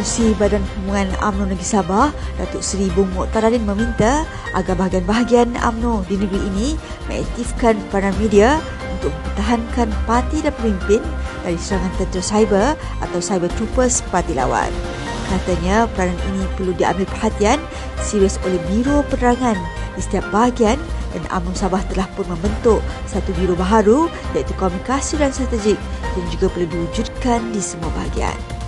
Pengurusi Badan Hubungan UMNO Negeri Sabah, Datuk Seri Bung Muqtaradin meminta agar bahagian-bahagian UMNO di negeri ini mengaktifkan peranan media untuk mempertahankan parti dan pemimpin dari serangan tentera cyber atau cyber troopers parti lawan. Katanya peranan ini perlu diambil perhatian serius oleh Biro Penerangan di setiap bahagian dan UMNO Sabah telah pun membentuk satu biro baharu iaitu komunikasi dan strategik yang juga perlu diwujudkan di semua bahagian.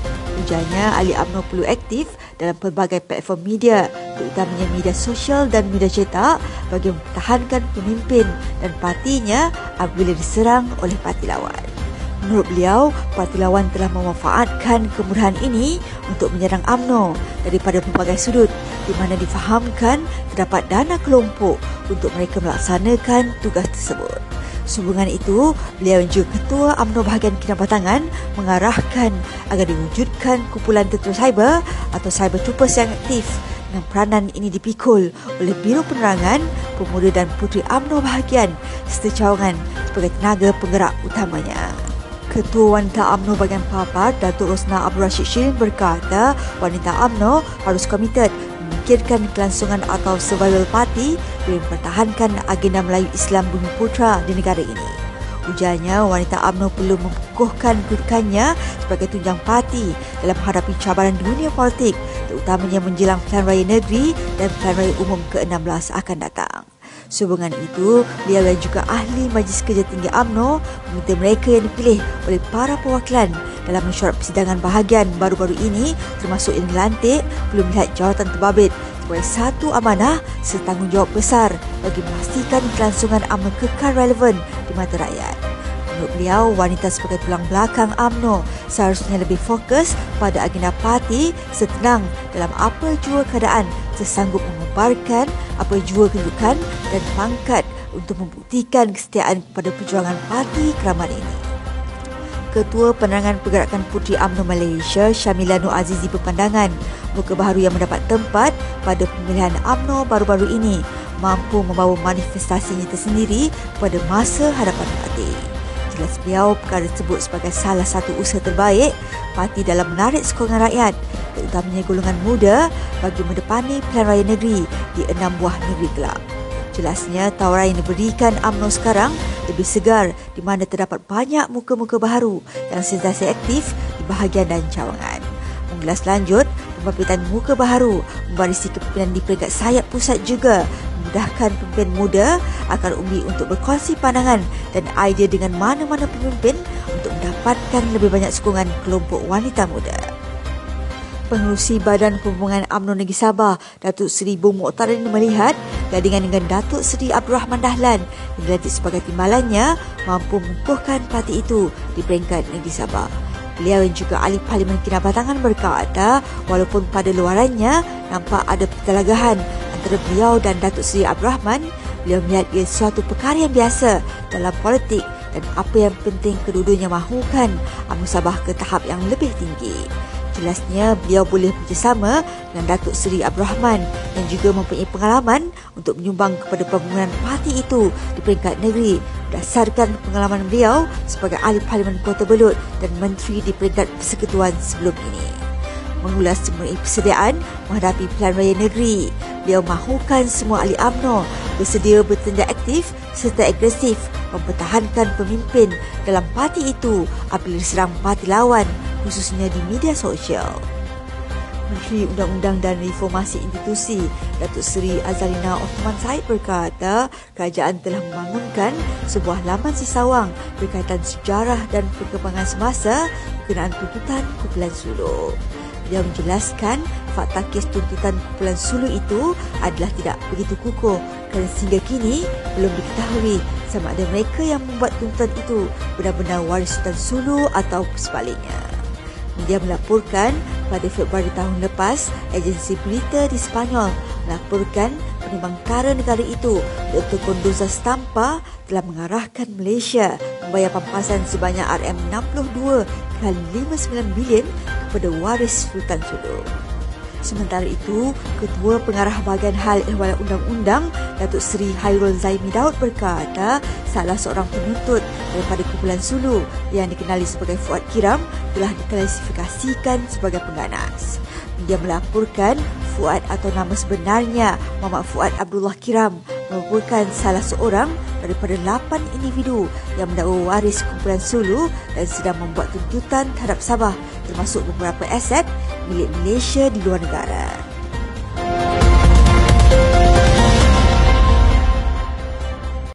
Ujarnya, ahli UMNO perlu aktif dalam pelbagai platform media, terutamanya media sosial dan media cetak bagi mempertahankan pemimpin dan partinya apabila diserang oleh parti lawan. Menurut beliau, parti lawan telah memanfaatkan kemudahan ini untuk menyerang UMNO daripada pelbagai sudut di mana difahamkan terdapat dana kelompok untuk mereka melaksanakan tugas tersebut. Sehubungan itu, beliau juga Ketua UMNO Bahagian Kinabatangan mengarahkan agar diwujudkan kumpulan tentera cyber atau cyber troopers yang aktif dengan peranan ini dipikul oleh Biro Penerangan, Pemuda dan Puteri UMNO Bahagian serta cawangan sebagai tenaga penggerak utamanya. Ketua Wanita UMNO Bahagian Papar, Datuk Rosna Abdul Rashid Shirin berkata wanita UMNO harus komited memikirkan kelangsungan atau survival party mempertahankan agenda Melayu Islam Bumi Putra di negara ini. Ujarnya, wanita UMNO perlu mempukuhkan kedudukannya sebagai tunjang parti dalam menghadapi cabaran dunia politik terutamanya menjelang Pilihan Raya Negeri dan Pilihan Raya Umum ke-16 akan datang. Sehubungan itu, beliau yang juga ahli Majlis Kerja Tinggi UMNO meminta mereka yang dipilih oleh para perwakilan dalam mesyuarat persidangan bahagian baru-baru ini termasuk yang dilantik perlu melihat jawatan terbabit sebagai satu amanah serta tanggungjawab besar bagi memastikan kelangsungan UMNO kekal relevan di mata rakyat. Menurut beliau, wanita sebagai tulang belakang UMNO seharusnya lebih fokus pada agenda parti setenang dalam apa jua keadaan sesanggup mengubarkan apa jua kedudukan dan pangkat untuk membuktikan kesetiaan kepada perjuangan parti keramat ini. Ketua Penerangan Pergerakan Puteri UMNO Malaysia, Syamila Nur Azizi berpandangan muka baharu yang mendapat tempat pada pemilihan UMNO baru-baru ini mampu membawa manifestasinya tersendiri pada masa hadapan parti. Jelas beliau perkara tersebut sebagai salah satu usaha terbaik parti dalam menarik sokongan rakyat terutamanya golongan muda bagi mendepani pilihan raya negeri di enam buah negeri kelab. Jelasnya tawaran yang diberikan UMNO sekarang lebih segar di mana terdapat banyak muka-muka baharu yang sentiasa aktif di bahagian dan cawangan. Mengulas lanjut, pembangkitan muka baharu membarisi kepimpinan di peringkat sayap pusat juga memudahkan pemimpin muda akan umbi untuk berkongsi pandangan dan idea dengan mana-mana pemimpin untuk mendapatkan lebih banyak sokongan kelompok wanita muda. Pengurusi Badan Perhubungan UMNO Negeri Sabah, Datuk Seri Bung Muqtarin melihat gadingan dengan Datuk Seri Abdul Rahman Dahlan yang dilantik sebagai timbalannya mampu mengukuhkan parti itu di peringkat Negeri Sabah. Beliau yang juga ahli Parlimen Kinabatangan berkata walaupun pada luarannya nampak ada pertelagahan antara beliau dan Datuk Seri Abdul Rahman, beliau melihat ia suatu perkara yang biasa dalam politik dan apa yang penting kedua-duanya mahukan UMNO Sabah ke tahap yang lebih tinggi. Jelasnya beliau boleh bekerjasama dengan Datuk Seri Abdul Rahman yang juga mempunyai pengalaman untuk menyumbang kepada pembangunan parti itu di peringkat negeri berdasarkan pengalaman beliau sebagai ahli Parlimen Kota Belud dan menteri di peringkat persekutuan sebelum ini. Mengulas semua persediaan menghadapi pilihan raya negeri, beliau mahukan semua ahli UMNO bersedia bertindak aktif serta agresif mempertahankan pemimpin dalam parti itu apabila diserang parti lawan khususnya di media sosial. Menteri Undang-Undang dan Reformasi Institusi Datuk Seri Azalina Osman Said berkata kerajaan telah membangunkan sebuah laman sisawang berkaitan sejarah dan perkembangan semasa berkenaan tuntutan kumpulan Sulu. Dia menjelaskan fakta kes tuntutan kumpulan Sulu itu adalah tidak begitu kukuh kerana sehingga kini belum diketahui sama ada mereka yang membuat tuntutan itu benar-benar waris Sultan Sulu atau sebaliknya. Media melaporkan pada Februari tahun lepas, agensi berita di Spanyol melaporkan penimbang kara negara itu, Dr. Condoza Stampa telah mengarahkan Malaysia membayar pampasan sebanyak RM62 kali 59 bilion kepada waris Sultan Sulu. Sementara itu, Ketua Pengarah Bahagian Hal Ehwal Undang-Undang Datuk Seri Hairul Zaimi Daud berkata salah seorang penuntut daripada kumpulan Sulu yang dikenali sebagai Fuad Kiram telah diklasifikasikan sebagai pengganas. Dia melaporkan Fuad atau nama sebenarnya Muhammad Fuad Abdullah Kiram merupakan salah seorang daripada lapan individu yang mendakwa waris kumpulan Sulu dan sedang membuat tuntutan terhadap Sabah termasuk beberapa aset milik Malaysia di luar negara.